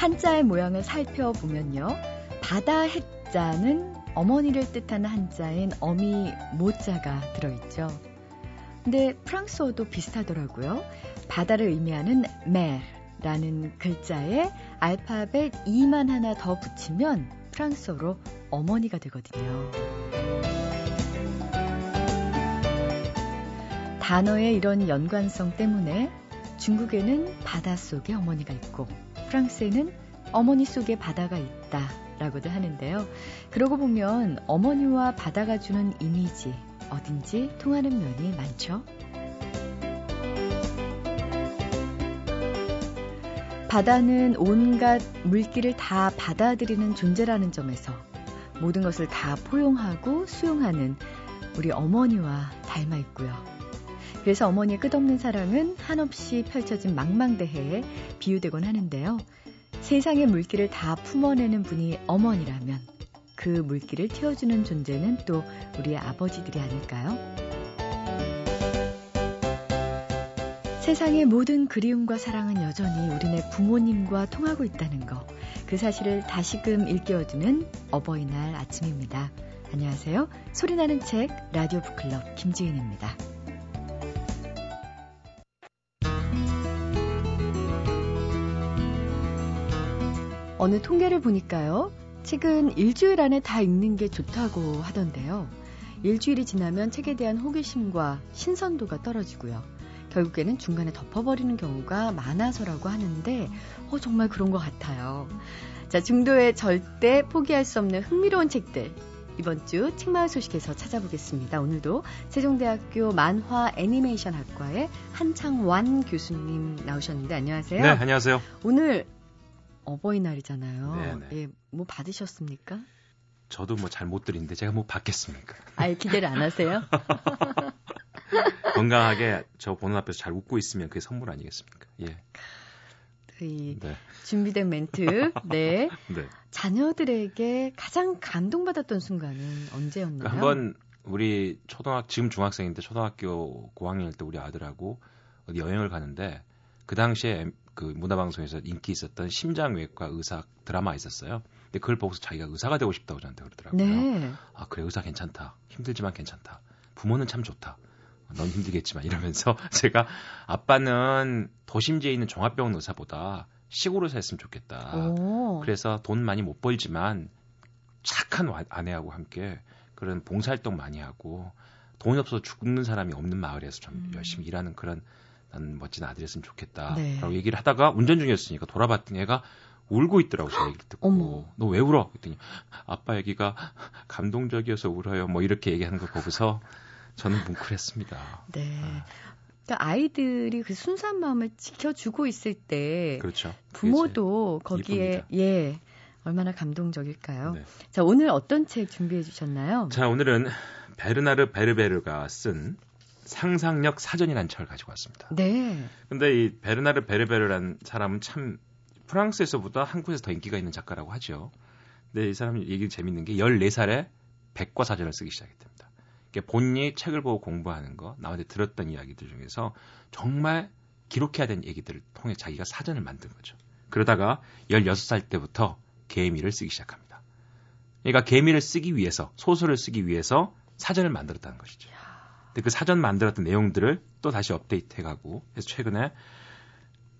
한자의 모양을 살펴보면요. 바다 해자는 어머니를 뜻하는 한자인 어미 모자가 들어있죠. 근데 프랑스어도 비슷하더라고요. 바다를 의미하는 메라는 글자에 알파벳 E만 하나 더 붙이면 프랑스어로 어머니가 되거든요. 단어의 이런 연관성 때문에 중국에는 바다 속에 어머니가 있고 프랑스에는 어머니 속에 바다가 있다 라고도 하는데요. 그러고 보면 어머니와 바다가 주는 이미지 어딘지 통하는 면이 많죠. 바다는 온갖 물기를 다 받아들이는 존재라는 점에서 모든 것을 다 포용하고 수용하는 우리 어머니와 닮아 있고요. 그래서 어머니의 끝없는 사랑은 한없이 펼쳐진 망망대해에 비유되곤 하는데요. 세상의 물기를 다 품어내는 분이 어머니라면 그 물기를 틔워주는 존재는 또 우리의 아버지들이 아닐까요? 세상의 모든 그리움과 사랑은 여전히 우리네 부모님과 통하고 있다는 거. 그 사실을 다시금 일깨워주는 어버이날 아침입니다. 안녕하세요. 소리나는 책 라디오 북클럽 김지은입니다. 어느 통계를 보니까요. 책은 일주일 안에 다 읽는 게 좋다고 하던데요. 일주일이 지나면 책에 대한 호기심과 신선도가 떨어지고요. 결국에는 중간에 덮어버리는 경우가 많아서라고 하는데, 어, 정말 그런 것 같아요. 자, 중도에 절대 포기할 수 없는 흥미로운 책들. 이번 주 책마을 소식에서 찾아보겠습니다. 오늘도 세종대학교 만화 애니메이션 학과의 한창완 교수님 나오셨는데 안녕하세요. 네, 안녕하세요. 오늘 어버이날이잖아요. 네네. 예, 뭐 받으셨습니까? 저도 뭐 잘 못 드리는데 제가 뭐 받겠습니까? 아예 기대를 안 하세요? 건강하게 저 보는 앞에서 잘 웃고 있으면 그게 선물 아니겠습니까? 예. 이 네. 준비된 멘트. 네. 네. 자녀들에게 가장 감동받았던 순간은 언제였나요? 그러니까 한번 우리 초등학 지금 중학생인데 초등학교 고학년일 때 우리 아들하고 어디 여행을 가는데 그 당시에 그 문화방송에서 인기 있었던 심장외과 의사 드라마 있었어요. 근데 그걸 보고서 자기가 의사가 되고 싶다고 저한테 그러더라고요. 네. 아 그래 의사 괜찮다. 힘들지만 괜찮다. 부모는 참 좋다. 넌 힘들겠지만 이러면서 제가 아빠는 도심지에 있는 종합병원 의사보다 시골에서 했으면 좋겠다. 오. 그래서 돈 많이 못 벌지만 착한 와- 아내하고 함께 그런 봉사활동 많이 하고 돈이 없어서 죽는 사람이 없는 마을에서 좀 음. 열심히 일하는 그런 난 멋진 아들이었으면 좋겠다. 네. 라고 얘기를 하다가 운전 중이었으니까 돌아봤더니 애가 울고 있더라고 제 얘기를 듣고. 너 왜 울어? 그랬더니 아빠 얘기가 감동적이어서 울어요. 뭐 이렇게 얘기하는 걸 보고서 저는 뭉클했습니다. 네. 아. 그러니까 아이들이 그 순수한 마음을 지켜주고 있을 때 그렇죠. 부모도 거기에 이쁩니다. 예 얼마나 감동적일까요? 네. 자 오늘 어떤 책 준비해 주셨나요? 자, 오늘은 베르나르 베르베르가 쓴 상상력 사전이라는 책을 가지고 왔습니다. 네. 근데 이 베르나르 베르베르라는 사람은 참 프랑스에서보다 한국에서 더 인기가 있는 작가라고 하죠. 근데 이 사람 얘기 재밌는 게 14살에 백과사전을 쓰기 시작했답니다. 이게 본인이 책을 보고 공부하는 거, 나한테 들었던 이야기들 중에서 정말 기록해야 되는 얘기들을 통해 자기가 사전을 만든 거죠. 그러다가 16살 때부터 개미를 쓰기 시작합니다. 그러니까 개미를 쓰기 위해서, 소설을 쓰기 위해서 사전을 만들었다는 것이죠. 근데 그 사전 만들었던 내용들을 또 다시 업데이트 해가고, 그래서 최근에,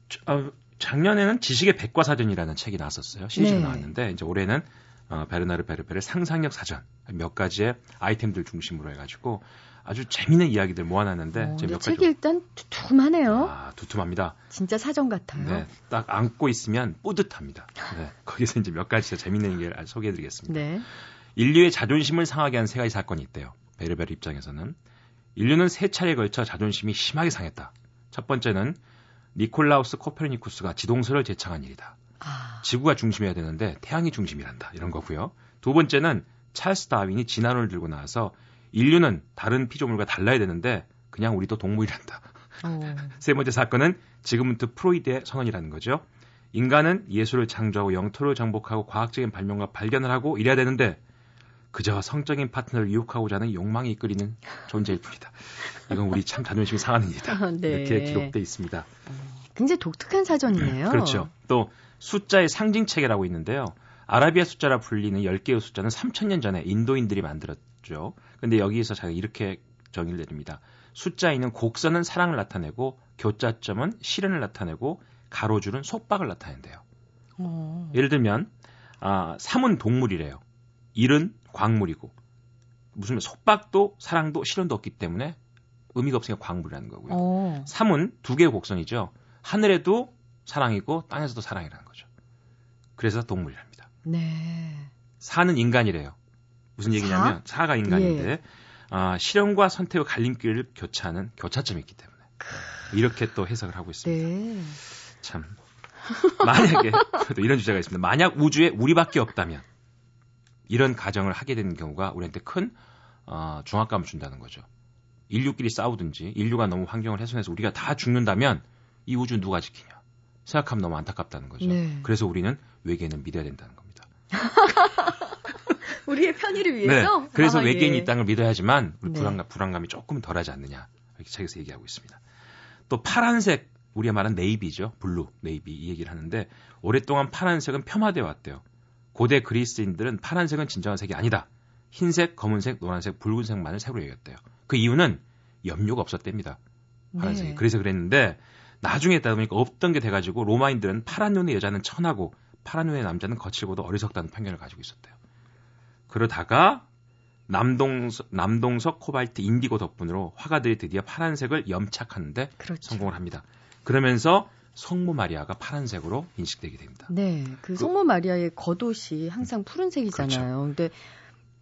저- 어, 작년에는 지식의 백과사전이라는 책이 나왔었어요. 시리즈가 네. 나왔는데, 이제 올해는 어, 베르나르 베르베르의 상상력 사전 몇 가지의 아이템들 중심으로 해가지고 아주 재미있는 이야기들 모아놨는데 어, 제가 근데 몇 가지 책이 일단 두툼하네요. 아, 두툼합니다. 진짜 사전 같아요. 네, 딱 안고 있으면 뿌듯합니다. 네, 거기서 이제 몇 가지 재밌는 얘기를 소개해드리겠습니다. 네. 인류의 자존심을 상하게 한 세 가지 사건이 있대요. 베르베르 입장에서는 인류는 세 차례에 걸쳐 자존심이 심하게 상했다. 첫 번째는 니콜라우스 코페르니쿠스가 지동설을 제창한 일이다. 아, 지구가 중심이어야 되는데 태양이 중심이란다. 이런 거고요. 두 번째는 찰스 다윈이 진화론을 들고 나와서 인류는 다른 피조물과 달라야 되는데 그냥 우리도 동물이란다. 어, 세 번째 사건은 지금부터 프로이드의 선언이라는 거죠. 인간은 예술을 창조하고 영토를 정복하고 과학적인 발명과 발견을 하고 이래야 되는데 그저 성적인 파트너를 유혹하고자 하는 욕망이 이끌리는 존재일 뿐이다. 이건 우리 참 자존심이 상하는 일이다. 네. 이렇게 기록돼 있습니다. 굉장히 독특한 사전이네요. 그렇죠. 또 숫자의 상징 체계라고 있는데요. 아라비아 숫자라 불리는 10개의 숫자는 3000년 전에 인도인들이 만들었죠. 근데 여기에서 제가 이렇게 정의를 내립니다. 숫자에는 곡선은 사랑을 나타내고 교자점은 시련을 나타내고 가로줄은 속박을 나타낸대요. 오. 어. 예를 들면 아, 3은 동물이래요. 1은 광물이고 무슨 속박도 사랑도 시련도 없기 때문에 의미가 없으니까 광물이라는 거고요. 오. 3은 두 개의 곡선이죠. 하늘에도 사랑이고 땅에서도 사랑이라는 거죠. 그래서 동물이랍니다. 네. 사는 인간이래요. 무슨 얘기냐면 사? 가 인간인데 예. 아, 실현과 선택의 갈림길을 교차하는 교차점이 있기 때문에 이렇게 또 해석을 하고 있습니다. 네. 참 만약에 또 이런 주제가 있습니다. 만약 우주에 우리밖에 없다면 이런 가정을 하게 되는 경우가 우리한테 큰 어, 중압감을 준다는 거죠. 인류끼리 싸우든지 인류가 너무 환경을 훼손해서 우리가 다 죽는다면 이 우주 누가 지키냐 생각하면 너무 안타깝다는 거죠. 네. 그래서 우리는 외계인을 믿어야 된다는 겁니다. 우리의 편의를 위해서. 네. 그래서 아, 외계인이 예. 땅을 믿어야지만 우리 네. 불안감, 불안감이 조금 덜하지 않느냐 이렇게 책에서 얘기하고 있습니다. 또 파란색 우리가 말하는 네이비죠, 블루, 네이비 이 얘기를 하는데 오랫동안 파란색은 폄하되어 왔대요. 고대 그리스인들은 파란색은 진정한 색이 아니다. 흰색, 검은색, 노란색, 붉은색만을 색으로 여겼대요. 그 이유는 염료가 없었답니다. 파란색이. 네. 그래서 그랬는데 나중에 있다 보니까 없던 게 돼가지고 로마인들은 파란 눈의 여자는 천하고 파란 눈의 남자는 거칠고도 어리석다는 편견을 가지고 있었대요. 그러다가 남동석, 남동석 코발트 인디고 덕분으로 화가들이 드디어 파란색을 염착하는데 그렇죠. 성공을 합니다. 그러면서 성모 마리아가 파란색으로 인식되게 됩니다. 네, 그, 그 성모 마리아의 겉옷이 항상 푸른색이잖아요. 그렇죠. 근데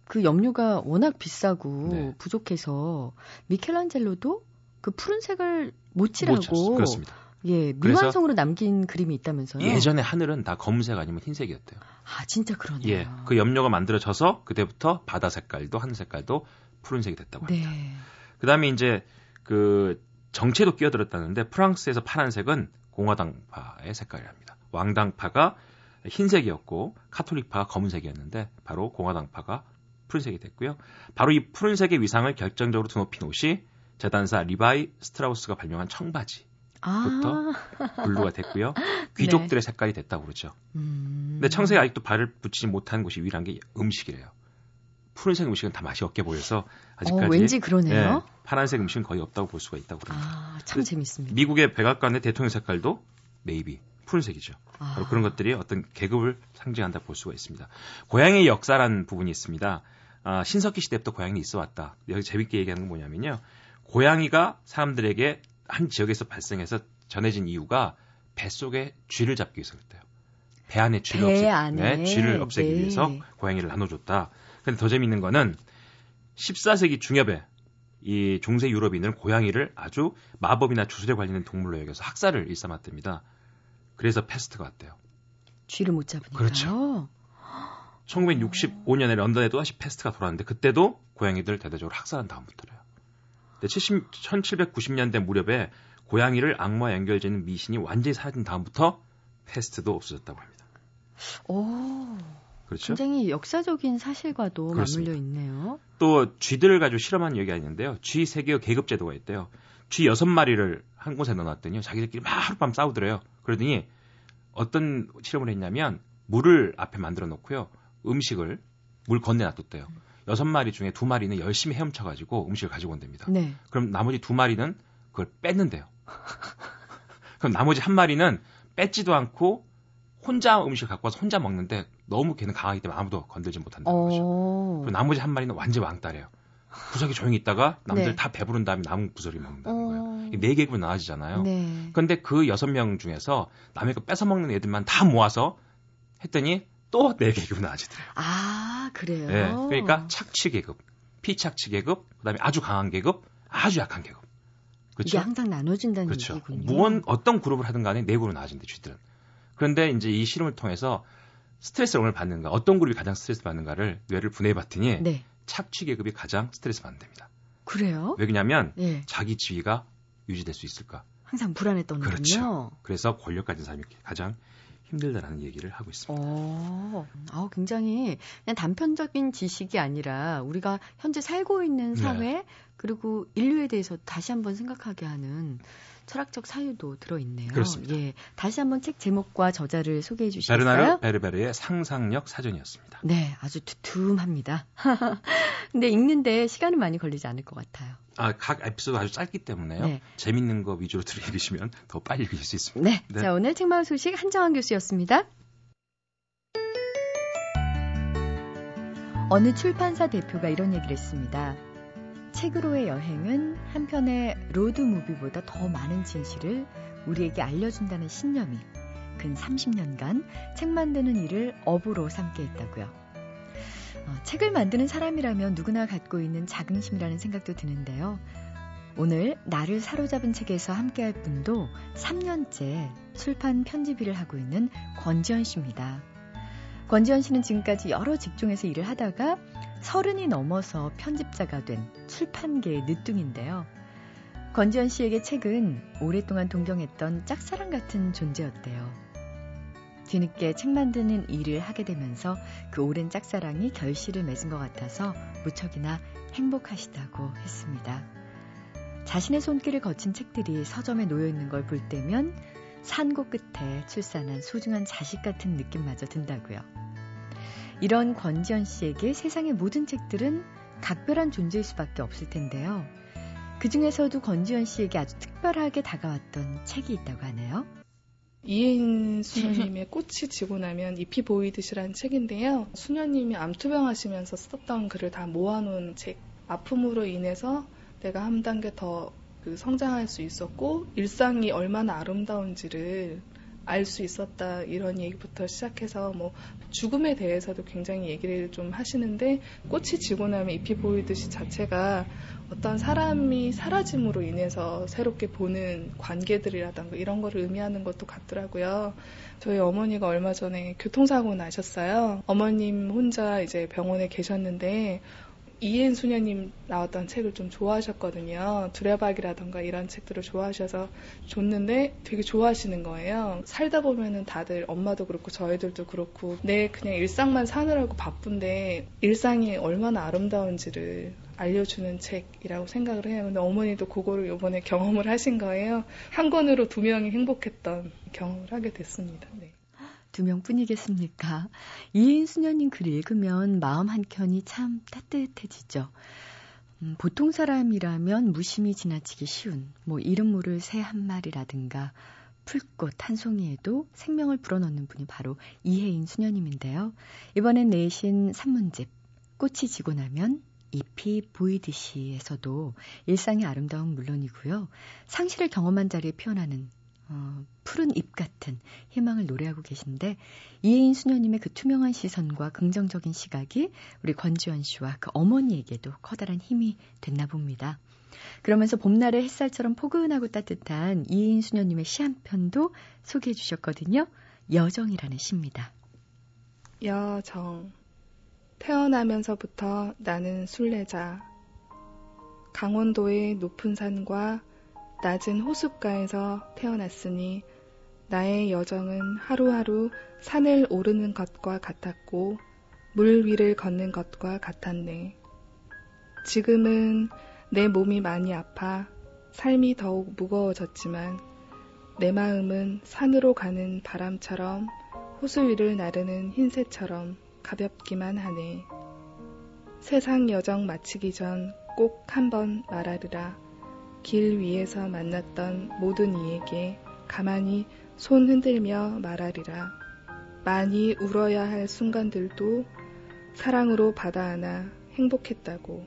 그 염료가 워낙 비싸고 네. 부족해서 미켈란젤로도 그 푸른색을 못 칠하고 그렇습니다. 예, 미완성으로 남긴 그림이 있다면서요? 예전에 하늘은 다 검은색 아니면 흰색이었대요. 아, 진짜 그러네요. 예, 그 염료가 만들어져서 그때부터 바다 색깔도 하늘 색깔도 푸른색이 됐다고 합니다. 네. 그다음에 이제 그 정체도 끼어들었다는데 프랑스에서 파란색은 공화당파의 색깔이랍니다. 왕당파가 흰색이었고 카톨릭파가 검은색이었는데 바로 공화당파가 푸른색이 됐고요. 바로 이 푸른색의 위상을 결정적으로 드높인 옷이 재단사 리바이 스트라우스가 발명한 청바지. 부터 아~ 블루가 됐고요. 귀족들의 네. 색깔이 됐다고 그러죠. 음... 근데 청색에 아직도 발을 붙이지 못한 곳이 유일한 게 음식이래요. 푸른색 음식은 다 맛이 없게 보여서 아직까지 어, 왠지 그러네요. 네, 파란색 음식은 거의 없다고 볼 수가 있다고 그럽니다. 아, 참 재밌습니다. 미국의 백악관의 대통령 색깔도 네이비, 푸른색이죠. 아. 바로 그런 것들이 어떤 계급을 상징한다 볼 수가 있습니다. 고향의 역사라는 부분이 있습니다. 아, 신석기 시대부터 고양이 있어 왔다. 여기 재밌게 얘기하는 건 뭐냐면요. 고양이가 사람들에게 한 지역에서 발생해서 전해진 이유가 뱃속에 쥐를 잡기 위해서 그랬대요. 배 안에 쥐를 배 없애, 안에. 네, 쥐를 없애기 네. 위해서 고양이를 나눠줬다. 근데 더 재미있는 거는 14세기 중엽에 이 중세 유럽인은 고양이를 아주 마법이나 주술에 관련된 동물로 여겨서 학살을 일삼았답니다. 그래서 페스트가 왔대요. 쥐를 못 잡으니까요. 그렇죠. 1965년에 런던에 또다시 페스트가 돌아왔는데 그때도 고양이들 대대적으로 학살한 다음부터래요. 70, 1790년대 무렵에 고양이를 악마와 연결되는 미신이 완전히 사라진 다음부터 페스트도 없어졌다고 합니다. 오. 그렇죠? 굉장히 역사적인 사실과도 그렇습니다. 맞물려 있네요. 또 쥐들을 가지고 실험한 얘기가 있는데요. 쥐 세계의 계급 제도가 있대요. 쥐 여섯 마리를 한 곳에 넣어놨더니요. 자기들끼리 막 하룻밤 싸우더래요. 그러더니 어떤 실험을 했냐면 물을 앞에 만들어 놓고요. 음식을 물 건네 놔뒀대요. 여섯 마리 중에 두 마리는 열심히 헤엄쳐 가지고 음식을 가지고 온답니다. 네. 그럼 나머지 두 마리는 그걸 뺐는데요. 그럼 나머지 한 마리는 뺏지도 않고 혼자 음식을 갖고 와서 혼자 먹는데 너무 걔는 강하기 때문에 아무도 건들지 못한다는 어... 거죠. 그리고 나머지 한 마리는 완전 왕따래요. 구석에 조용히 있다가 남들 네. 다 배부른 다음에 남은 구석이 먹는다는 어... 거예요. 네 개로 나눠지잖아요. 네. 그런데 그 여섯 명 중에서 남의 거 뺏어 먹는 애들만 다 모아서 했더니 또네 계급으로 나눠지더래요. 아 그래요. 네. 그러니까 착취 계급, 피착취 계급, 그다음에 아주 강한 계급, 아주 약한 계급. 그렇죠? 이게 항상 나눠진다는 그렇죠. 얘기군요. 무언 어떤 그룹을 하든 간에 네 그룹으로 나눠진대 쥐들은. 그런데 이제 이 실험을 통해서 스트레스를 오늘 받는가, 어떤 그룹이 가장 스트레스 받는가를 뇌를 분해해 봤더니 네. 착취 계급이 가장 스트레스 받는답니다. 그래요? 왜냐면 네. 자기 지위가 유지될 수 있을까? 항상 불안했던 그렇죠. 그래서 권력 가진 사람이 가장 힘들다라는 얘기를 하고 있습니다. 어, 아, 굉장히 그냥 단편적인 지식이 아니라 우리가 현재 살고 있는 네. 사회 네. 그리고 인류에 대해서 다시 한번 생각하게 하는 철학적 사유도 들어있네요. 그렇습니다. 예, 다시 한번 책 제목과 저자를 소개해 주시겠어요? 베르나르 베르베르의 상상력 사전이었습니다. 네, 아주 두툼합니다. 근데 읽는데 시간은 많이 걸리지 않을 것 같아요. 아, 각 에피소드 아주 짧기 때문에요. 네. 재밌는 거 위주로 들으시면 더 빨리 읽을 수 있습니다. 네. 네. 자, 오늘 책마을 소식 한정환 교수였습니다. 어느 출판사 대표가 이런 얘기를 했습니다. 책으로의 여행은 한편의 로드무비보다 더 많은 진실을 우리에게 알려준다는 신념이 근 30년간 책 만드는 일을 업으로 삼게 했다고요. 어, 책을 만드는 사람이라면 누구나 갖고 있는 자긍심이라는 생각도 드는데요. 오늘 나를 사로잡은 책에서 함께할 분도 3년째 출판 편집 일을 하고 있는 권지현 씨입니다. 권지현 씨는 지금까지 여러 직종에서 일을 하다가 서른이 넘어서 편집자가 된 출판계의 늦둥인데요. 권지현 씨에게 책은 오랫동안 동경했던 짝사랑 같은 존재였대요. 뒤늦게 책 만드는 일을 하게 되면서 그 오랜 짝사랑이 결실을 맺은 것 같아서 무척이나 행복하시다고 했습니다. 자신의 손길을 거친 책들이 서점에 놓여 있는 걸 볼 때면 산고 끝에 출산한 소중한 자식 같은 느낌마저 든다고요. 이런 권지현 씨에게 세상의 모든 책들은 각별한 존재일 수밖에 없을 텐데요. 그 중에서도 권지현 씨에게 아주 특별하게 다가왔던 책이 있다고 하네요. 이혜인 수녀님의 꽃이 지고 나면 잎이 보이듯이라는 책인데요. 수녀님이 암투병 하시면서 썼던 글을 다 모아놓은 책. 아픔으로 인해서 내가 한 단계 더그 성장할 수 있었고 일상이 얼마나 아름다운지를 알 수 있었다 이런 얘기부터 시작해서 뭐 죽음에 대해서도 굉장히 얘기를 좀 하시는데 꽃이 지고 나면 잎이 보이듯이 자체가 어떤 사람이 사라짐으로 인해서 새롭게 보는 관계들이라던가 이런 거를 의미하는 것도 같더라고요. 저희 어머니가 얼마 전에 교통사고 나셨어요. 어머님 혼자 이제 병원에 계셨는데 이엔 수녀님 나왔던 책을 좀 좋아하셨거든요. 두레박이라던가 이런 책들을 좋아하셔서 줬는데 되게 좋아하시는 거예요. 살다 보면은 다들 엄마도 그렇고 저희들도 그렇고 내 그냥 일상만 사느라고 바쁜데 일상이 얼마나 아름다운지를 알려주는 책이라고 생각을 해요. 근데 어머니도 그거를 이번에 경험을 하신 거예요. 한 권으로 두 명이 행복했던 경험을 하게 됐습니다. 네. 두 명뿐이겠습니까? 이인 수녀님 글 읽으면 마음 한켠이 참 따뜻해지죠. 음, 보통 사람이라면 무심히 지나치기 쉬운 뭐 이름 모를 새 한 마리라든가 풀꽃 한 송이에도 생명을 불어넣는 분이 바로 이혜인 수녀님인데요. 이번엔 내신 산문집 꽃이 지고 나면 잎이 보이듯이에서도 일상의 아름다움 물론이고요. 상실을 경험한 자리에 표현하는 어, 푸른 잎 같은 희망을 노래하고 계신데 이혜인 수녀님의 그 투명한 시선과 긍정적인 시각이 우리 권지원 씨와 그 어머니에게도 커다란 힘이 됐나 봅니다. 그러면서 봄날의 햇살처럼 포근하고 따뜻한 이혜인 수녀님의 시 한 편도 소개해 주셨거든요. 여정이라는 시입니다. 여정 태어나면서부터 나는 순례자 강원도의 높은 산과 낮은 호숫가에서 태어났으니 나의 여정은 하루하루 산을 오르는 것과 같았고 물 위를 걷는 것과 같았네. 지금은 내 몸이 많이 아파 삶이 더욱 무거워졌지만 내 마음은 산으로 가는 바람처럼 호수 위를 나르는 흰새처럼 가볍기만 하네. 세상 여정 마치기 전 꼭 한번 말하리라. 길 위에서 만났던 모든 이에게 가만히 손 흔들며 말하리라. 많이 울어야 할 순간들도 사랑으로 받아 안아 행복했다고,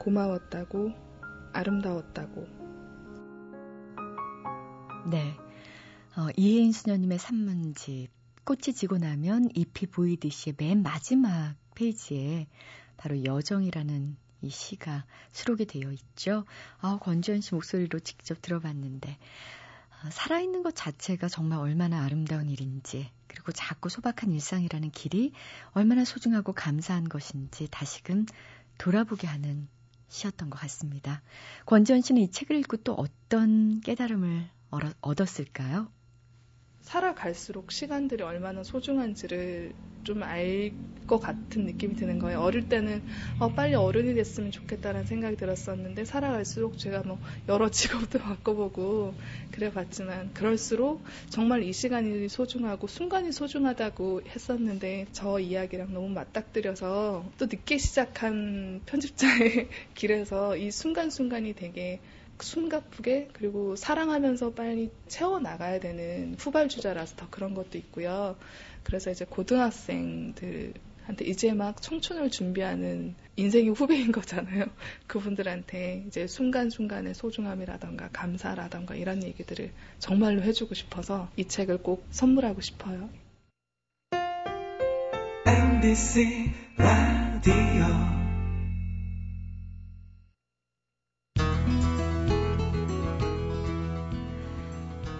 고마웠다고, 아름다웠다고. 네. 어, 이혜인 수녀님의 산문집, 꽃이 지고 나면 잎이 보이듯이 맨 마지막 페이지에 바로 여정이라는 이 시가 수록이 되어 있죠. 아, 권지현 씨 목소리로 직접 들어봤는데 아, 살아있는 것 자체가 정말 얼마나 아름다운 일인지 그리고 작고 소박한 일상이라는 길이 얼마나 소중하고 감사한 것인지 다시금 돌아보게 하는 시였던 것 같습니다. 권지현 씨는 이 책을 읽고 또 어떤 깨달음을 얻었을까요? 살아갈수록 시간들이 얼마나 소중한지를 좀 알 것 같은 느낌이 드는 거예요. 어릴 때는 어, 빨리 어른이 됐으면 좋겠다라는 생각이 들었었는데 살아갈수록 제가 뭐 여러 직업도 바꿔보고 그래봤지만 그럴수록 정말 이 시간이 소중하고 순간이 소중하다고 했었는데 저 이야기랑 너무 맞닥뜨려서 또 늦게 시작한 편집자의 길에서 이 순간순간이 되게 숨가쁘게 그리고 사랑하면서 빨리 채워 나가야 되는 후발주자라서 더 그런 것도 있고요. 그래서 이제 고등학생들한테 이제 막 청춘을 준비하는 인생의 후배인 거잖아요. 그분들한테 이제 순간순간의 소중함이라던가 감사라던가 이런 얘기들을 정말로 해주고 싶어서 이 책을 꼭 선물하고 싶어요. MBC 라디오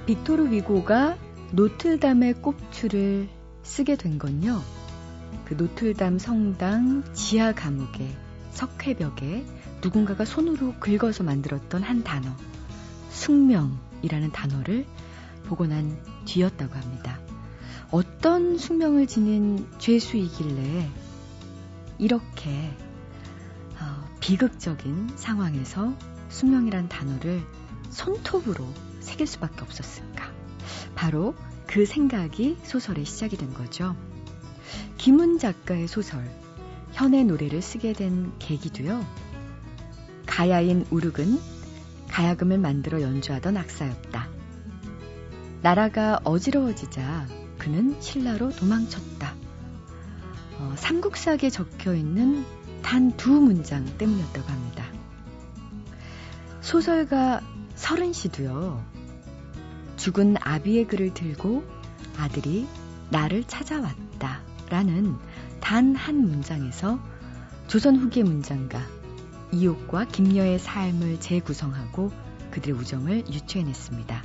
빅토르 위고가 노틀담의 꼽추를 쓰게 된 건요. 그 노틀담 성당 지하 감옥의 석회벽에 누군가가 손으로 긁어서 만들었던 한 단어, 숙명이라는 단어를 보고 난 뒤였다고 합니다. 어떤 숙명을 지닌 죄수이길래 이렇게 어, 비극적인 상황에서 숙명이란 단어를 손톱으로 새길 수밖에 없었을까? 바로 그 생각이 소설의 시작이 된 거죠. 김은 작가의 소설 현의 노래를 쓰게 된 계기도요. 가야인 우르은 가야금을 만들어 연주하던 악사였다. 나라가 어지러워지자 그는 신라로 도망쳤다. 어, 삼국사기에 적혀 있는 단 두 문장 때문이었다고 합니다. 소설가 서른 씨도요. 죽은 아비의 글을 들고 아들이 나를 찾아왔다. 라는 단 한 문장에서 조선 후기 문장가 이옥과 김여의 삶을 재구성하고 그들의 우정을 유추해냈습니다.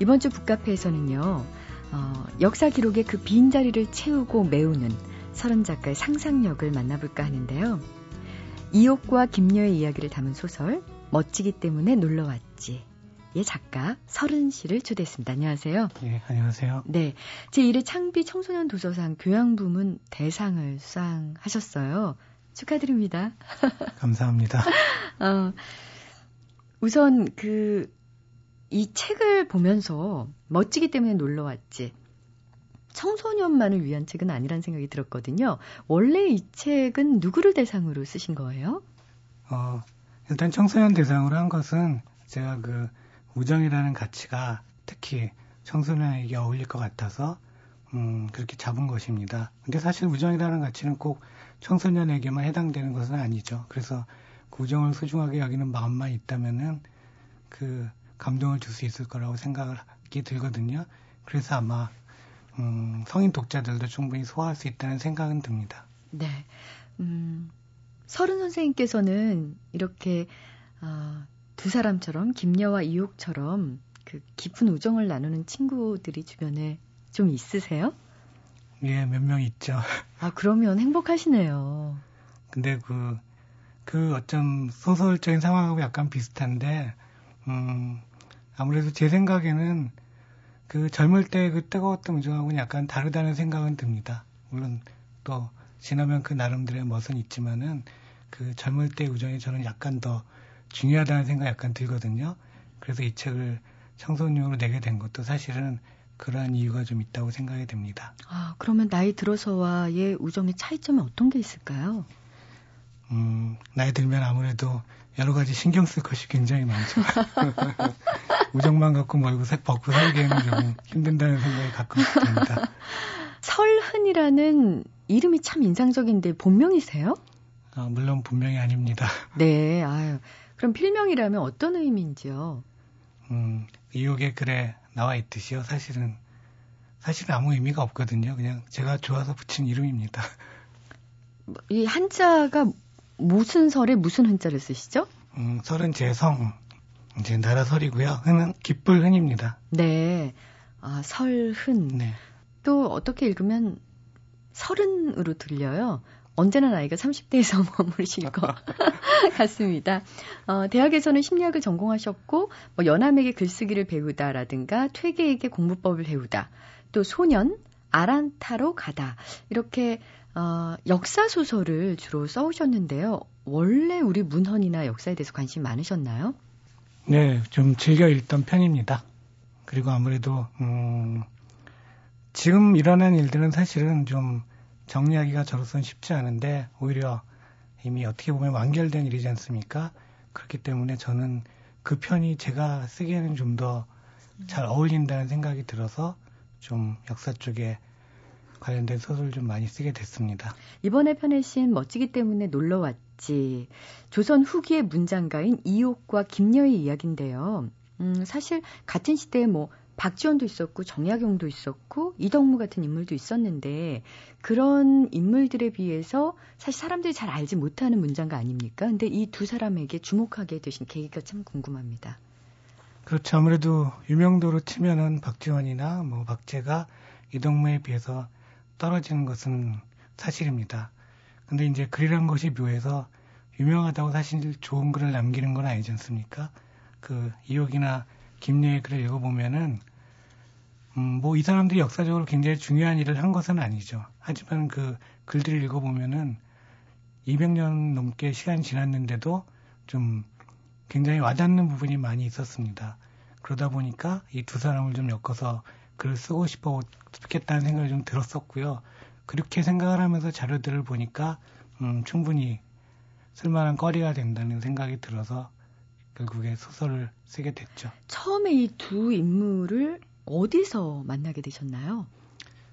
이번 주 북카페에서는요, 어, 역사 기록의 그 빈자리를 채우고 메우는 서른 작가의 상상력을 만나볼까 하는데요. 이옥과 김여의 이야기를 담은 소설, 멋지기 때문에 놀러왔지. 예, 작가 서른 씨를 초대했습니다. 안녕하세요. 예, 안녕하세요. 네. 제1회 창비 청소년 도서상 교양 부문 대상을 수상하셨어요. 축하드립니다. 감사합니다. 어, 우선 그, 이 책을 보면서 멋지기 때문에 놀러 왔지. 청소년만을 위한 책은 아니란 생각이 들었거든요. 원래 이 책은 누구를 대상으로 쓰신 거예요? 어, 일단 청소년 대상으로 한 것은 제가 그 우정이라는 가치가 특히 청소년에게 어울릴 것 같아서 음, 그렇게 잡은 것입니다. 근데 사실 우정이라는 가치는 꼭 청소년에게만 해당되는 것은 아니죠. 그래서 그 우정을 소중하게 여기는 마음만 있다면은 그 감동을 줄 수 있을 거라고 생각이 들거든요. 그래서 아마 음, 성인 독자들도 충분히 소화할 수 있다는 생각은 듭니다. 네. 음, 서른 선생님께서는 이렇게 어, 두 사람처럼 김여와 이옥처럼 그 깊은 우정을 나누는 친구들이 주변에 좀 있으세요? 예, 몇 명 있죠. 아, 그러면 행복하시네요. 근데 그, 그 어쩜 소설적인 상황하고 약간 비슷한데, 음, 아무래도 제 생각에는 그 젊을 때 그 뜨거웠던 우정하고는 약간 다르다는 생각은 듭니다. 물론 또 지나면 그 나름대로의 멋은 있지만은 그 젊을 때 우정이 저는 약간 더 중요하다는 생각이 약간 들거든요. 그래서 이 책을 청소년으로 내게 된 것도 사실은 그러한 이유가 좀 있다고 생각이 됩니다. 아, 그러면 나이 들어서와의 우정의 차이점은 어떤 게 있을까요? 음, 나이 들면 아무래도 여러 가지 신경 쓸 것이 굉장히 많죠. 우정만 갖고 멀고 색 벗고 살기에는 좀 힘든다는 생각이 가끔 듭니다. 설흔이라는 이름이 참 인상적인데 본명이세요? 아, 물론 본명이 아닙니다. 네, 아유. 그럼 필명이라면 어떤 의미인지요? 음, 이옥의 글에 나와 있듯이요. 사실은 사실은 아무 의미가 없거든요. 그냥 제가 좋아서 붙인 이름입니다. 이 한자가 무슨 설에 무슨 흔자를 쓰시죠? 음, 설은 제 성, 이제 나라 설이고요. 흔은 기쁠 흔입니다. 네. 아, 설흔. 네. 또 어떻게 읽으면 설은으로 들려요. 언제나 나이가 30대에서 머무르실 것 같습니다. 어, 대학에서는 심리학을 전공하셨고 뭐 연함에게 글쓰기를 배우다라든가 퇴계에게 공부법을 배우다 또 소년 아란타로 가다 이렇게 어, 역사 소설을 주로 써오셨는데요. 원래 우리 문헌이나 역사에 대해서 관심 많으셨나요? 네, 좀 즐겨 읽던 편입니다. 그리고 아무래도 음, 지금 일어난 일들은 사실은 좀 정리하기가 저로서는 쉽지 않은데 오히려 이미 어떻게 보면 완결된 일이지 않습니까? 그렇기 때문에 저는 그 편이 제가 쓰기에는 좀 더 잘 어울린다는 생각이 들어서 좀 역사 쪽에 관련된 소설을 좀 많이 쓰게 됐습니다. 이번에 펴내신 멋지기 때문에 놀러 왔지. 조선 후기의 문장가인 이옥과 김여의 이야기인데요. 음, 사실 같은 시대에 뭐 박지원도 있었고 정약용도 있었고 이덕무 같은 인물도 있었는데 그런 인물들에 비해서 사실 사람들이 잘 알지 못하는 문장가 아닙니까? 근데 이 두 사람에게 주목하게 되신 계기가 참 궁금합니다. 그렇죠. 아무래도 유명도로 치면은 박지원이나 뭐 박재가 이덕무에 비해서 떨어지는 것은 사실입니다. 근데 이제 글이란 것이 묘해서 유명하다고 사실 좋은 글을 남기는 건 아니지 않습니까? 그 이옥이나 김예의 글을 읽어보면은 음, 뭐 이 사람들이 역사적으로 굉장히 중요한 일을 한 것은 아니죠. 하지만 그 글들을 읽어보면은 200년 넘게 시간이 지났는데도 좀 굉장히 와닿는 부분이 많이 있었습니다. 그러다 보니까 이 두 사람을 좀 엮어서 글을 쓰고 싶어 싶겠다는 생각이 좀 들었었고요. 그렇게 생각을 하면서 자료들을 보니까 음, 충분히 쓸만한 거리가 된다는 생각이 들어서 결국에 소설을 쓰게 됐죠. 처음에 이 두 인물을 어디서 만나게 되셨나요?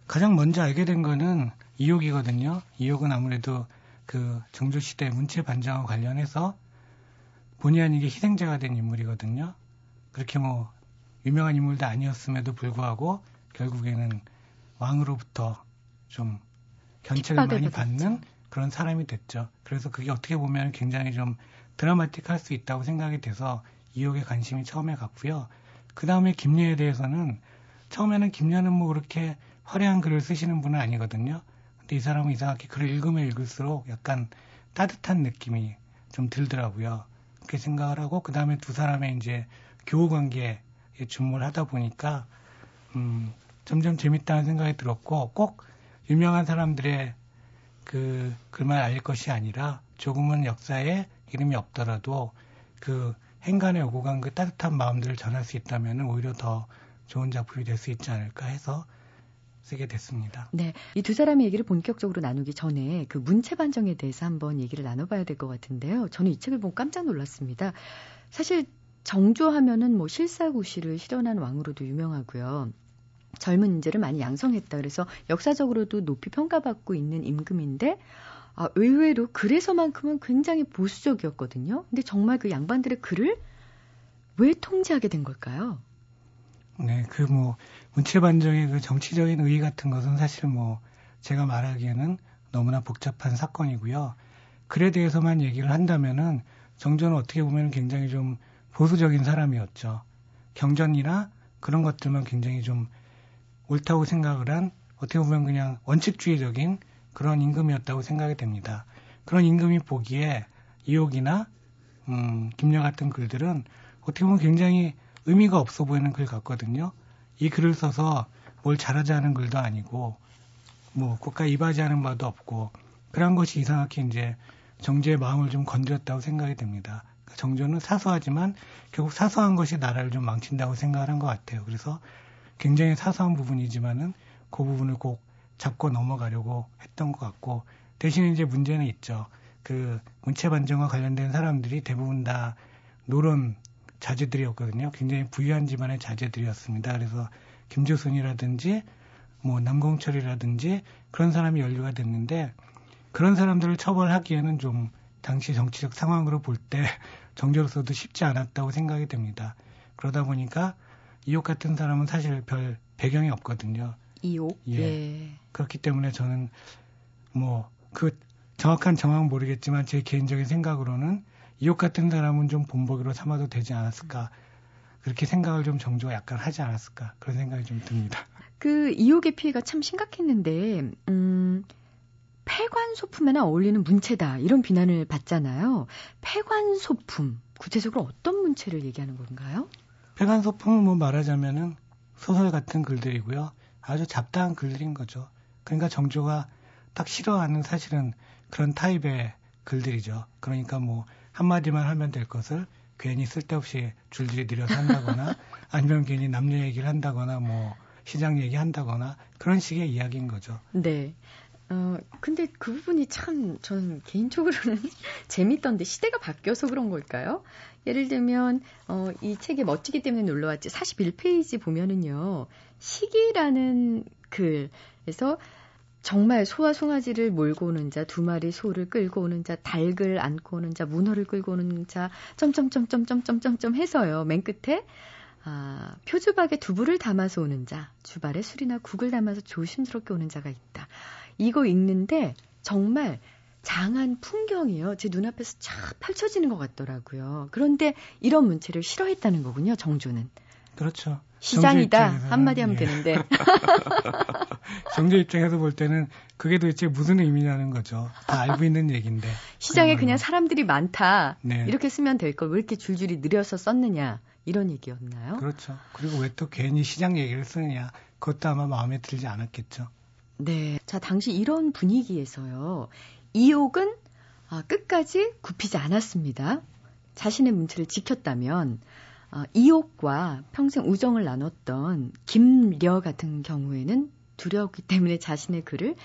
가장 먼저 알게 된 거는 이옥이거든요. 이옥은 아무래도 그 정조시대 문체 반정과 관련해서 본의 아니게 희생자가 된 인물이거든요. 그렇게 뭐 유명한 인물도 아니었음에도 불구하고 결국에는 왕으로부터 좀 견책을 많이 받는 그런 사람이 됐죠. 그래서 그게 어떻게 보면 굉장히 좀 드라마틱할 수 있다고 생각이 돼서 이옥에 관심이 처음에 갔고요. 그 다음에 김예에 대해서는 처음에는 김예는 뭐 그렇게 화려한 글을 쓰시는 분은 아니거든요. 근데 이 사람은 이상하게 글을 읽으면 읽을수록 약간 따뜻한 느낌이 좀 들더라고요. 그렇게 생각을 하고 그 다음에 두 사람의 이제 교우 관계에 주목을 하다 보니까 음, 점점 재밌다는 생각이 들었고 꼭 유명한 사람들의 그 글만 알릴 것이 아니라 조금은 역사에 이름이 없더라도 그 행간에 오고 간 그 따뜻한 마음들을 전할 수 있다면 오히려 더 좋은 작품이 될 수 있지 않을까 해서 쓰게 됐습니다. 네. 이 두 사람의 얘기를 본격적으로 나누기 전에 그 문체 반정에 대해서 한번 얘기를 나눠봐야 될 것 같은데요. 저는 이 책을 보고 깜짝 놀랐습니다. 사실 정조하면은 뭐 실사구시를 실현한 왕으로도 유명하고요. 젊은 인재를 많이 양성했다. 그래서 역사적으로도 높이 평가받고 있는 임금인데 아, 의외로 그래서만큼은 굉장히 보수적이었거든요. 근데 정말 그 양반들의 글을 왜 통제하게 된 걸까요? 네, 그 뭐 문체 반정의 그 정치적인 의의 같은 것은 사실 뭐 제가 말하기에는 너무나 복잡한 사건이고요. 글에 대해서만 얘기를 한다면은 정조는 어떻게 보면 굉장히 좀 보수적인 사람이었죠. 경전이나 그런 것들만 굉장히 좀 옳다고 생각을 한 어떻게 보면 그냥 원칙주의적인 그런 임금이었다고 생각이 됩니다. 그런 임금이 보기에 이옥이나 음, 김여 같은 글들은 어떻게 보면 굉장히 의미가 없어 보이는 글 같거든요. 이 글을 써서 뭘 잘하자는 글도 아니고 뭐 국가 이바지하는 바도 없고 그런 것이 이상하게 이제 정제의 마음을 좀 건드렸다고 생각이 됩니다. 그러니까 정조는 사소하지만 결국 사소한 것이 나라를 좀 망친다고 생각을 한 것 같아요. 그래서 굉장히 사소한 부분이지만은 그 부분을 꼭 잡고 넘어가려고 했던 것 같고 대신 이제 문제는 있죠. 그 문체 반정과 관련된 사람들이 대부분 다 노론 자제들이었거든요. 굉장히 부유한 집안의 자제들이었습니다. 그래서 김조순이라든지 뭐 남공철이라든지 그런 사람이 연루가 됐는데 그런 사람들을 처벌하기에는 좀 당시 정치적 상황으로 볼 때 정조로서도 쉽지 않았다고 생각이 됩니다. 그러다 보니까 이옥 같은 사람은 사실 별 배경이 없거든요. 이옥? 예. 예. 그렇기 때문에 저는 뭐 그 정확한 정황 모르겠지만 제 개인적인 생각으로는 이옥 같은 사람은 좀 본보기로 삼아도 되지 않았을까. 그렇게 생각을 좀 정조가 약간 하지 않았을까. 그런 생각이 좀 듭니다. 그 이옥의 피해가 참 심각했는데, 음, 폐관 소품에나 어울리는 문체다 이런 비난을 받잖아요. 폐관 소품 구체적으로 어떤 문체를 얘기하는 건가요? 폐관 소품은 뭐 말하자면은 소설 같은 글들이고요. 아주 잡다한 글들인 거죠. 그러니까 정조가 딱 싫어하는 사실은 그런 타입의 글들이죠. 그러니까 뭐 한마디만 하면 될 것을 괜히 쓸데없이 줄줄이 늘여서 한다거나 아니면 괜히 남녀 얘기를 한다거나 뭐 시장 얘기한다거나 그런 식의 이야기인 거죠. 네. 어, 근데 그 부분이 참 저는 개인적으로는 재밌던데 시대가 바뀌어서 그런 걸까요? 예를 들면 어, 이 책에 멋지기 때문에 놀러 왔지 41페이지 보면은요. 시기라는 글에서 정말 소와 송아지를 몰고 오는 자, 두 마리 소를 끌고 오는 자, 닭을 안고 오는 자, 문어를 끌고 오는 자, 점점점점점점점점 해서요. 맨 끝에 아, 표주박에 두부를 담아서 오는 자, 주발에 술이나 국을 담아서 조심스럽게 오는 자가 있다. 이거 읽는데 정말 장한 풍경이요. 제 눈앞에서 쫙 펼쳐지는 것 같더라고요. 그런데 이런 문체를 싫어했다는 거군요, 정조는. 그렇죠. 시장이다. 한마디 하면 예. 되는데. 정조 입장에서 볼 때는 그게 도대체 무슨 의미냐는 거죠. 다 알고 있는 얘기인데. 시장에 그냥 사람들이 많다. 네. 이렇게 쓰면 될 걸 왜 이렇게 줄줄이 느려서 썼느냐. 이런 얘기였나요? 그렇죠. 그리고 왜 또 괜히 시장 얘기를 쓰느냐. 그것도 아마 마음에 들지 않았겠죠. 네. 자, 당시 이런 분위기에서요. 이옥은 아, 끝까지 굽히지 않았습니다. 자신의 문체를 지켰다면 어, 이옥과 평생 우정을 나눴던 김려 같은 경우에는 두려웠기 때문에 자신의 글을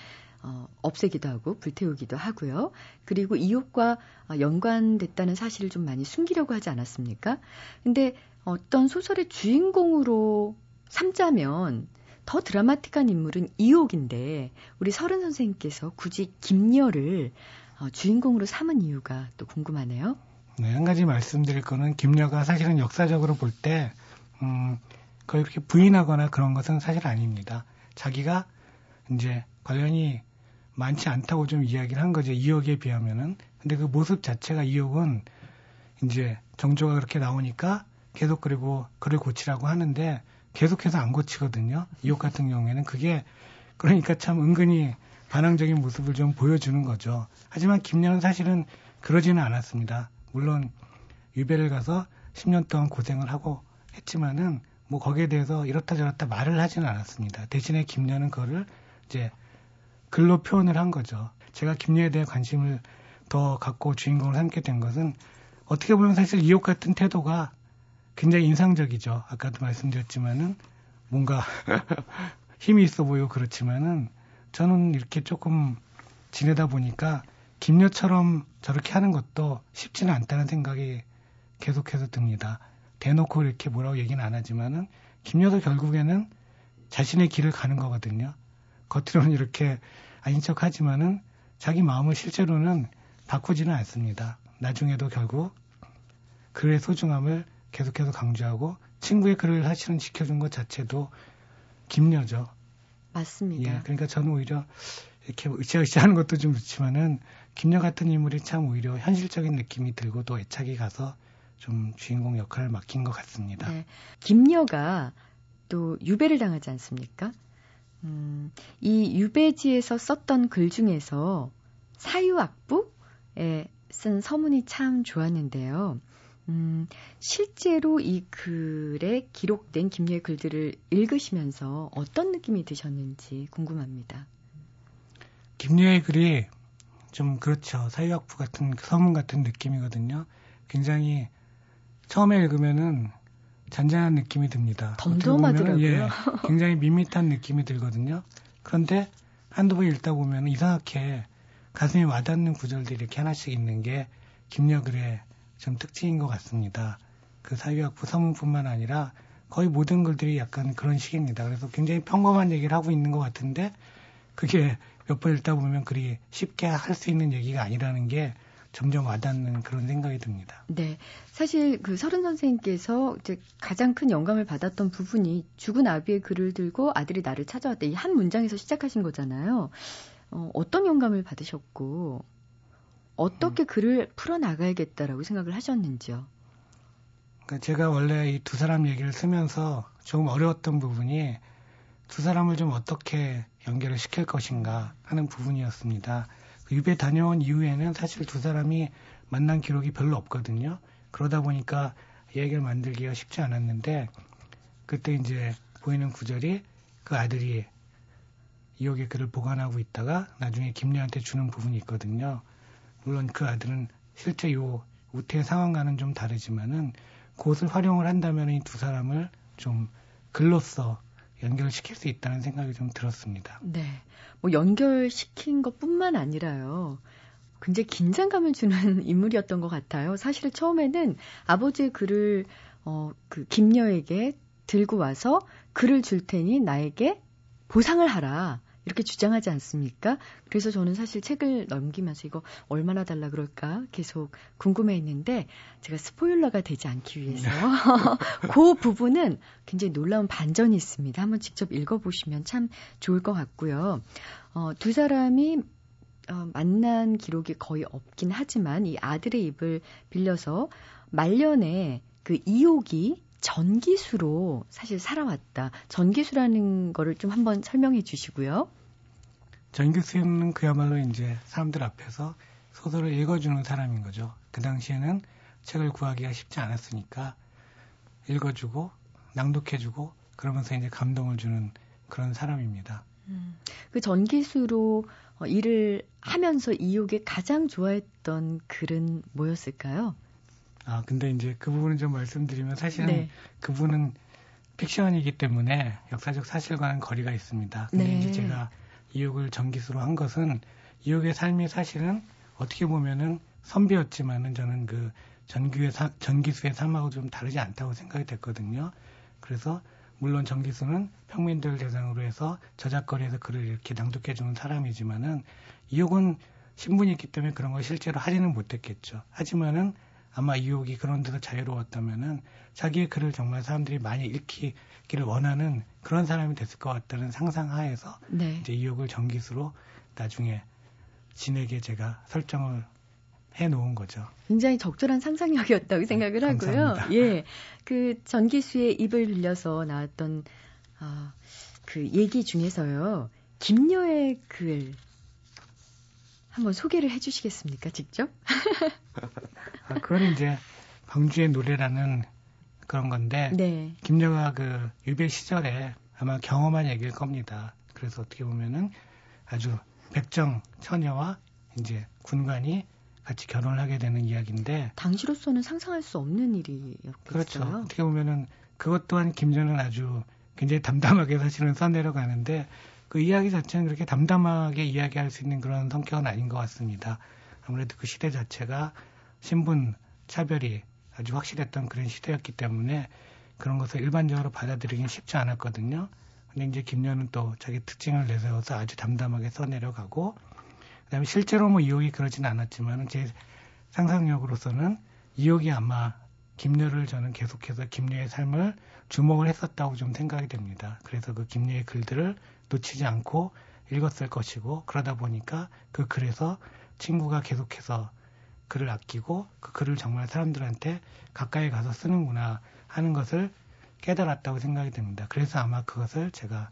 어, 없애기도 하고 불태우기도 하고요. 그리고 이옥과 어, 연관됐다는 사실을 좀 많이 숨기려고 하지 않았습니까? 근데 어떤 소설의 주인공으로 삼자면 더 드라마틱한 인물은 이옥인데 우리 서른 선생님께서 굳이 김려를 어, 주인공으로 삼은 이유가 또 궁금하네요. 네, 한 가지 말씀드릴 거는 김여가 사실은 역사적으로 볼 때, 음, 그렇게 부인하거나 그런 것은 사실 아닙니다. 자기가 이제 관련이 많지 않다고 좀 이야기를 한 거죠. 이옥에 비하면은. 근데 그 모습 자체가 이옥은 이제 정조가 그렇게 나오니까 계속 그리고 글을 고치라고 하는데 계속해서 안 고치거든요. 이옥 같은 경우에는 그게 그러니까 참 은근히 반항적인 모습을 좀 보여주는 거죠. 하지만 김여는 사실은 그러지는 않았습니다. 물론 유배를 가서 10년 동안 고생을 하고 했지만은 뭐 거기에 대해서 이렇다 저렇다 말을 하지는 않았습니다. 대신에 김녀는 그거를 이제 글로 표현을 한 거죠. 제가 김녀에 대해 관심을 더 갖고 주인공을 삼게 된 것은 어떻게 보면 사실 이옥 같은 태도가 굉장히 인상적이죠. 아까도 말씀드렸지만은 뭔가 힘이 있어 보이고 그렇지만은 저는 이렇게 조금 지내다 보니까 김여처럼 저렇게 하는 것도 쉽지는 않다는 생각이 계속해서 듭니다. 대놓고 이렇게 뭐라고 얘기는 안 하지만은 김여도 결국에는 자신의 길을 가는 거거든요. 겉으로는 이렇게 아닌 척 하지만은 자기 마음을 실제로는 바꾸지는 않습니다. 나중에도 결국 글의 소중함을 계속해서 강조하고 친구의 글을 사실은 지켜준 것 자체도 김여죠. 맞습니다. 예, 그러니까 저는 오히려 이렇게 으쌰으쌰 하는 것도 좀 그렇지만은 김여 같은 인물이 참 오히려 현실적인 느낌이 들고 또 애착이 가서 좀 주인공 역할을 맡긴 것 같습니다. 네. 김여가 또 유배를 당하지 않습니까? 음, 이 유배지에서 썼던 글 중에서 사유악부에 쓴 서문이 참 좋았는데요. 음, 실제로 이 글에 기록된 김여의 글들을 읽으시면서 어떤 느낌이 드셨는지 궁금합니다. 김여의 글이 좀 그렇죠. 사회학부 같은 서문 같은 느낌이거든요. 굉장히 처음에 읽으면은 잔잔한 느낌이 듭니다. 덤덤하더라고요. 예, 굉장히 밋밋한 느낌이 들거든요. 그런데 한두 번 읽다 보면 이상하게 가슴이 와닿는 구절들이 이렇게 하나씩 있는 게 김여 글의 좀 특징인 것 같습니다. 그 사회학부 서문뿐만 아니라 거의 모든 글들이 약간 그런 식입니다. 그래서 굉장히 평범한 얘기를 하고 있는 것 같은데 그게 몇 번 읽다 보면 그리 쉽게 할 수 있는 얘기가 아니라는 게 점점 와닿는 그런 생각이 듭니다. 네. 사실 그 서른 선생님께서 이제 가장 큰 영감을 받았던 부분이 죽은 아비의 글을 들고 아들이 나를 찾아왔다. 이 한 문장에서 시작하신 거잖아요. 어, 어떤 영감을 받으셨고, 어떻게 음. 글을 풀어나가야겠다라고 생각을 하셨는지요? 그러니까 제가 원래 이 두 사람 얘기를 쓰면서 조금 어려웠던 부분이 두 사람을 좀 어떻게 연결을 시킬 것인가 하는 부분이었습니다. 유배 다녀온 이후에는 사실 두 사람이 만난 기록이 별로 없거든요. 그러다 보니까 이야기를 만들기가 쉽지 않았는데 그때 이제 보이는 구절이 그 아들이 이옥의 글을 보관하고 있다가 나중에 김녀한테 주는 부분이 있거든요. 물론 그 아들은 실제 요 우태의 상황과는 좀 다르지만은 그것을 활용을 한다면 이 두 사람을 좀 글로써 연결시킬 수 있다는 생각이 좀 들었습니다. 네. 뭐 연결시킨 것 뿐만 아니라요. 굉장히 긴장감을 주는 인물이었던 것 같아요. 사실 처음에는 아버지의 글을 어, 그 김녀에게 들고 와서 글을 줄 테니 나에게 보상을 하라. 이렇게 주장하지 않습니까? 그래서 저는 사실 책을 넘기면서 이거 얼마나 달라 그럴까 계속 궁금해 했는데 제가 스포일러가 되지 않기 위해서 그 부분은 굉장히 놀라운 반전이 있습니다. 한번 직접 읽어보시면 참 좋을 것 같고요. 어, 두 사람이 어, 만난 기록이 거의 없긴 하지만 이 아들의 입을 빌려서 말년에 그 이옥이 전기수로 사실 살아왔다. 전기수라는 거를 좀 한번 설명해 주시고요. 전기수는 그야말로 이제 사람들 앞에서 소설을 읽어주는 사람인 거죠. 그 당시에는 책을 구하기가 쉽지 않았으니까 읽어주고 낭독해주고 그러면서 이제 감동을 주는 그런 사람입니다. 음, 그 전기수로 어, 일을 하면서 이옥이 가장 좋아했던 글은 뭐였을까요? 아, 근데 이제 그 부분을 좀 말씀드리면 사실은 네. 그분은 픽션이기 때문에 역사적 사실과는 거리가 있습니다. 근데 네. 이제 제가 이옥을 전기수로 한 것은 이옥의 삶이 사실은 어떻게 보면은 선비였지만은 저는 그 전기의 사, 전기수의 삶하고 좀 다르지 않다고 생각이 됐거든요. 그래서 물론 전기수는 평민들 대상으로 해서 저작거리에서 글을 이렇게 낭독해주는 사람이지만은 이옥은 신분이 있기 때문에 그런 걸 실제로 하지는 못했겠죠. 하지만은 아마 이옥이 그런 데서 자유로웠다면은 자기의 글을 정말 사람들이 많이 읽기를 원하는 그런 사람이 됐을 것 같다는 상상하에서 네. 이제 이옥을 전기수로 나중에 진에게 제가 설정을 해 놓은 거죠. 굉장히 적절한 상상력이었다고 생각을 아, 하고요. 예. 그 전기수의 입을 빌려서 나왔던 아, 그 얘기 중에서요. 김여의 글 한번 소개를 해 주시겠습니까? 직접? 아, 그건 이제 광주의 노래라는 그런 건데 네. 김여가 그 유배 시절에 아마 경험한 얘기일 겁니다. 그래서 어떻게 보면은 아주 백정 처녀와 이제 군관이 같이 결혼을 하게 되는 이야기인데 당시로서는 상상할 수 없는 일이었겠어요. 그렇죠. 어떻게 보면은 그것 또한 김전은 아주 굉장히 담담하게 사실은 써내려가는데 그 이야기 자체는 그렇게 담담하게 이야기할 수 있는 그런 성격은 아닌 것 같습니다. 아무래도 그 시대 자체가 신분 차별이 아주 확실했던 그런 시대였기 때문에 그런 것을 일반적으로 받아들이긴 쉽지 않았거든요. 근데 이제 김년은 또 자기 특징을 내세워서 아주 담담하게 써내려가고 그다음에 실제로 뭐 이옥이 그러진 않았지만 제 상상력으로서는 이옥이 아마 김녀를 저는 계속해서 김녀의 삶을 주목을 했었다고 좀 생각이 됩니다. 그래서 그 김녀의 글들을 놓치지 않고 읽었을 것이고 그러다 보니까 그 글에서 친구가 계속해서 글을 아끼고 그 글을 정말 사람들한테 가까이 가서 쓰는구나 하는 것을 깨달았다고 생각이 됩니다. 그래서 아마 그것을 제가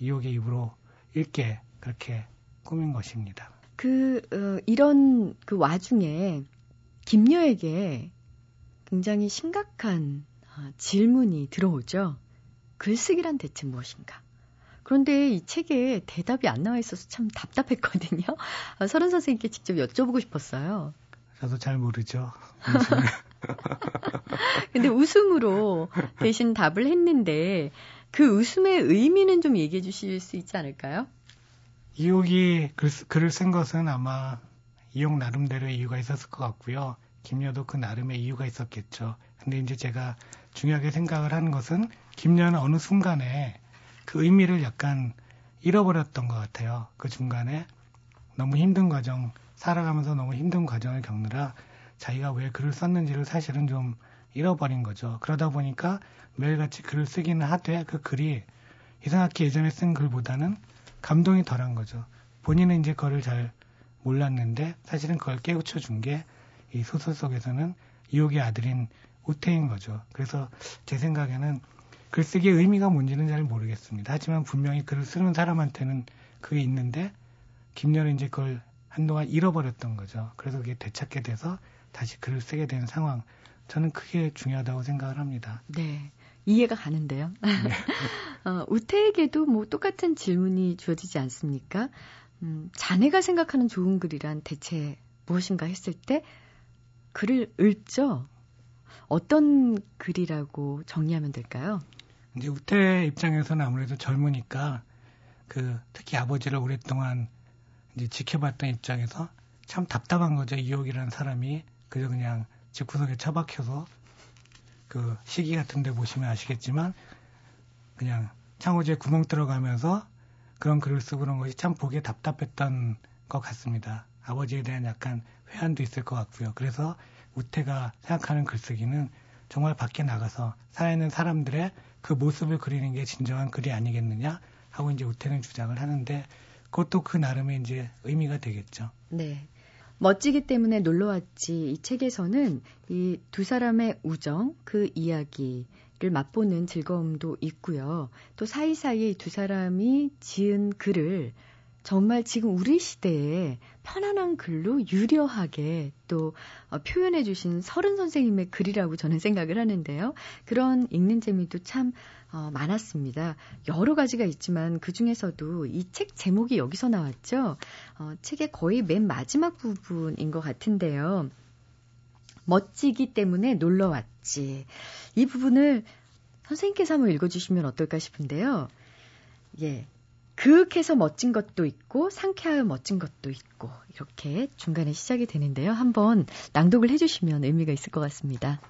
이옥의 입으로 읽게 그렇게 꾸민 것입니다. 그 어, 이런 그 와중에 김여에게 굉장히 심각한 어, 질문이 들어오죠. 글쓰기란 대체 무엇인가? 그런데 이 책에 대답이 안 나와 있어서 참 답답했거든요. 아, 서른 선생님께 직접 여쭤보고 싶었어요. 저도 잘 모르죠. 근데 웃음으로 대신 답을 했는데 그 웃음의 의미는 좀 얘기해 주실 수 있지 않을까요? 이옥이 글, 글을 쓴 것은 아마 이옥 나름대로의 이유가 있었을 것 같고요. 김여도 그 나름의 이유가 있었겠죠. 근데 이제 제가 중요하게 생각을 하는 것은 김여는 어느 순간에 그 의미를 약간 잃어버렸던 것 같아요. 그 중간에 너무 힘든 과정, 살아가면서 너무 힘든 과정을 겪느라 자기가 왜 글을 썼는지를 사실은 좀 잃어버린 거죠. 그러다 보니까 매일같이 글을 쓰기는 하되 그 글이 이상하게 예전에 쓴 글보다는 감동이 덜한 거죠. 본인은 이제 그거를 잘 몰랐는데 사실은 그걸 깨우쳐 준 게 이 소설 속에서는 이옥의 아들인 우태인 거죠. 그래서 제 생각에는 글쓰기의 의미가 뭔지는 잘 모르겠습니다. 하지만 분명히 글을 쓰는 사람한테는 그게 있는데 김연은 이제 그걸 한동안 잃어버렸던 거죠. 그래서 그게 되찾게 돼서 다시 글을 쓰게 된 상황. 저는 그게 중요하다고 생각을 합니다. 네. 이해가 가는데요. 네. 어, 우태에게도 뭐 똑같은 질문이 주어지지 않습니까? 음, 자네가 생각하는 좋은 글이란 대체 무엇인가 했을 때 글을 읽죠. 어떤 글이라고 정리하면 될까요? 이제 우태 입장에서는 아무래도 젊으니까 그 특히 아버지를 오랫동안 이제 지켜봤던 입장에서 참 답답한 거죠. 이옥이라는 사람이 그저 그냥 집 구석에 처박혀서 그 시기 같은 데 보시면 아시겠지만 그냥 창호지에 구멍 들어가면서 그런 글을 쓰고 그런 것이 참 보기에 답답했던 것 같습니다. 아버지에 대한 약간 회한도 있을 것 같고요. 그래서 우태가 생각하는 글쓰기는 정말 밖에 나가서 살아있는 사람들의 그 모습을 그리는 게 진정한 글이 아니겠느냐 하고 이제 우태는 주장을 하는데 그것도 그 나름의 이제 의미가 되겠죠. 네. 멋지기 때문에 놀러 왔지 이 책에서는 이 두 사람의 우정, 그 이야기 를 맛보는 즐거움도 있고요. 또 사이사이에 두 사람이 지은 글을 정말 지금 우리 시대에 편안한 글로 유려하게 또 어, 표현해 주신 서른 선생님의 글이라고 저는 생각을 하는데요. 그런 읽는 재미도 참 어, 많았습니다. 여러 가지가 있지만 그 중에서도 이 책 제목이 여기서 나왔죠. 어, 책의 거의 맨 마지막 부분인 것 같은데요. 멋지기 때문에 놀러 왔지. 이 부분을 선생님께서 한번 읽어주시면 어떨까 싶은데요. 예. 그윽해서 멋진 것도 있고 상쾌하여 멋진 것도 있고 이렇게 중간에 시작이 되는데요. 한번 낭독을 해주시면 의미가 있을 것 같습니다.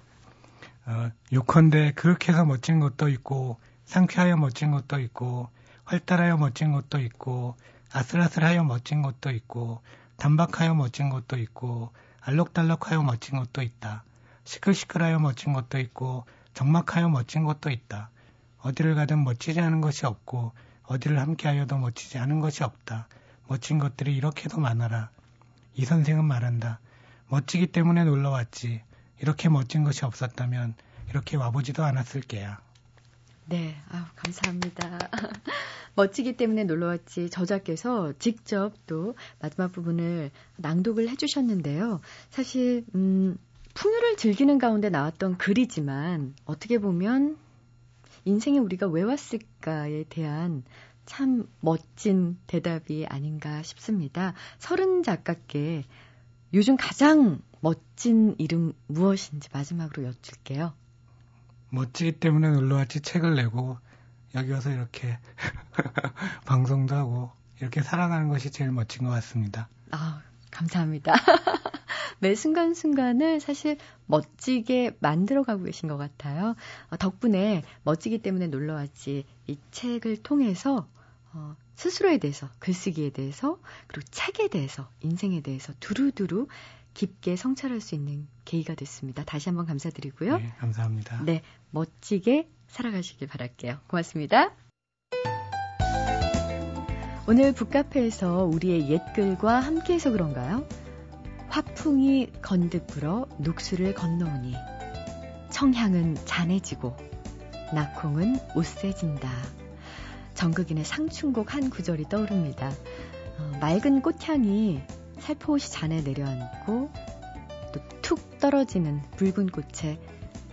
어, 요컨대 그윽해서 멋진 것도 있고 상쾌하여 멋진 것도 있고 활달하여 멋진 것도 있고 아슬아슬하여 멋진 것도 있고 단박하여 멋진 것도 있고 알록달록하여 멋진 것도 있다. 시끌시끌하여 멋진 것도 있고 적막하여 멋진 것도 있다. 어디를 가든 멋지지 않은 것이 없고 어디를 함께하여도 멋지지 않은 것이 없다. 멋진 것들이 이렇게도 많아라. 이 선생은 말한다. 멋지기 때문에 놀러 왔지. 이렇게 멋진 것이 없었다면 이렇게 와보지도 않았을 게야. 네, 아유, 감사합니다. 멋지기 때문에 놀러 왔지 저자께서 직접 또 마지막 부분을 낭독을 해주셨는데요. 사실, 음, 풍요를 즐기는 가운데 나왔던 글이지만 어떻게 보면 인생에 우리가 왜 왔을까에 대한 참 멋진 대답이 아닌가 싶습니다. 서른 작가께 요즘 가장 멋진 이름 무엇인지 마지막으로 여쭐게요. 멋지기 때문에 놀러왔지 책을 내고 여기 와서 이렇게 방송도 하고 이렇게 살아가는 것이 제일 멋진 것 같습니다. 아, 감사합니다. 매 순간순간을 사실 멋지게 만들어가고 계신 것 같아요. 어, 덕분에 멋지기 때문에 놀러 왔지 이 책을 통해서 어, 스스로에 대해서, 글쓰기에 대해서, 그리고 책에 대해서, 인생에 대해서 두루두루 깊게 성찰할 수 있는 계기가 됐습니다. 다시 한번 감사드리고요. 네, 감사합니다. 네, 멋지게 살아가시길 바랄게요. 고맙습니다. 오늘 북카페에서 우리의 옛글과 함께해서 그런가요? 화풍이 건득 불어 녹수를 건너오니 청향은 잔해지고 낙홍은 우세진다. 정극인의 상춘곡 한 구절이 떠오릅니다. 어, 맑은 꽃향이 살포시 잔에 내려앉고 또 툭 떨어지는 붉은 꽃에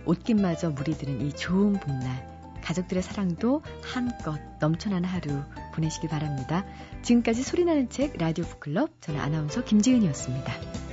옷깃마저 물이 드는 이 좋은 봄날 가족들의 사랑도 한껏 넘쳐나는 하루 보내시길 바랍니다. 지금까지 소리나는 책 라디오 북클럽 저는 아나운서 김지은이었습니다.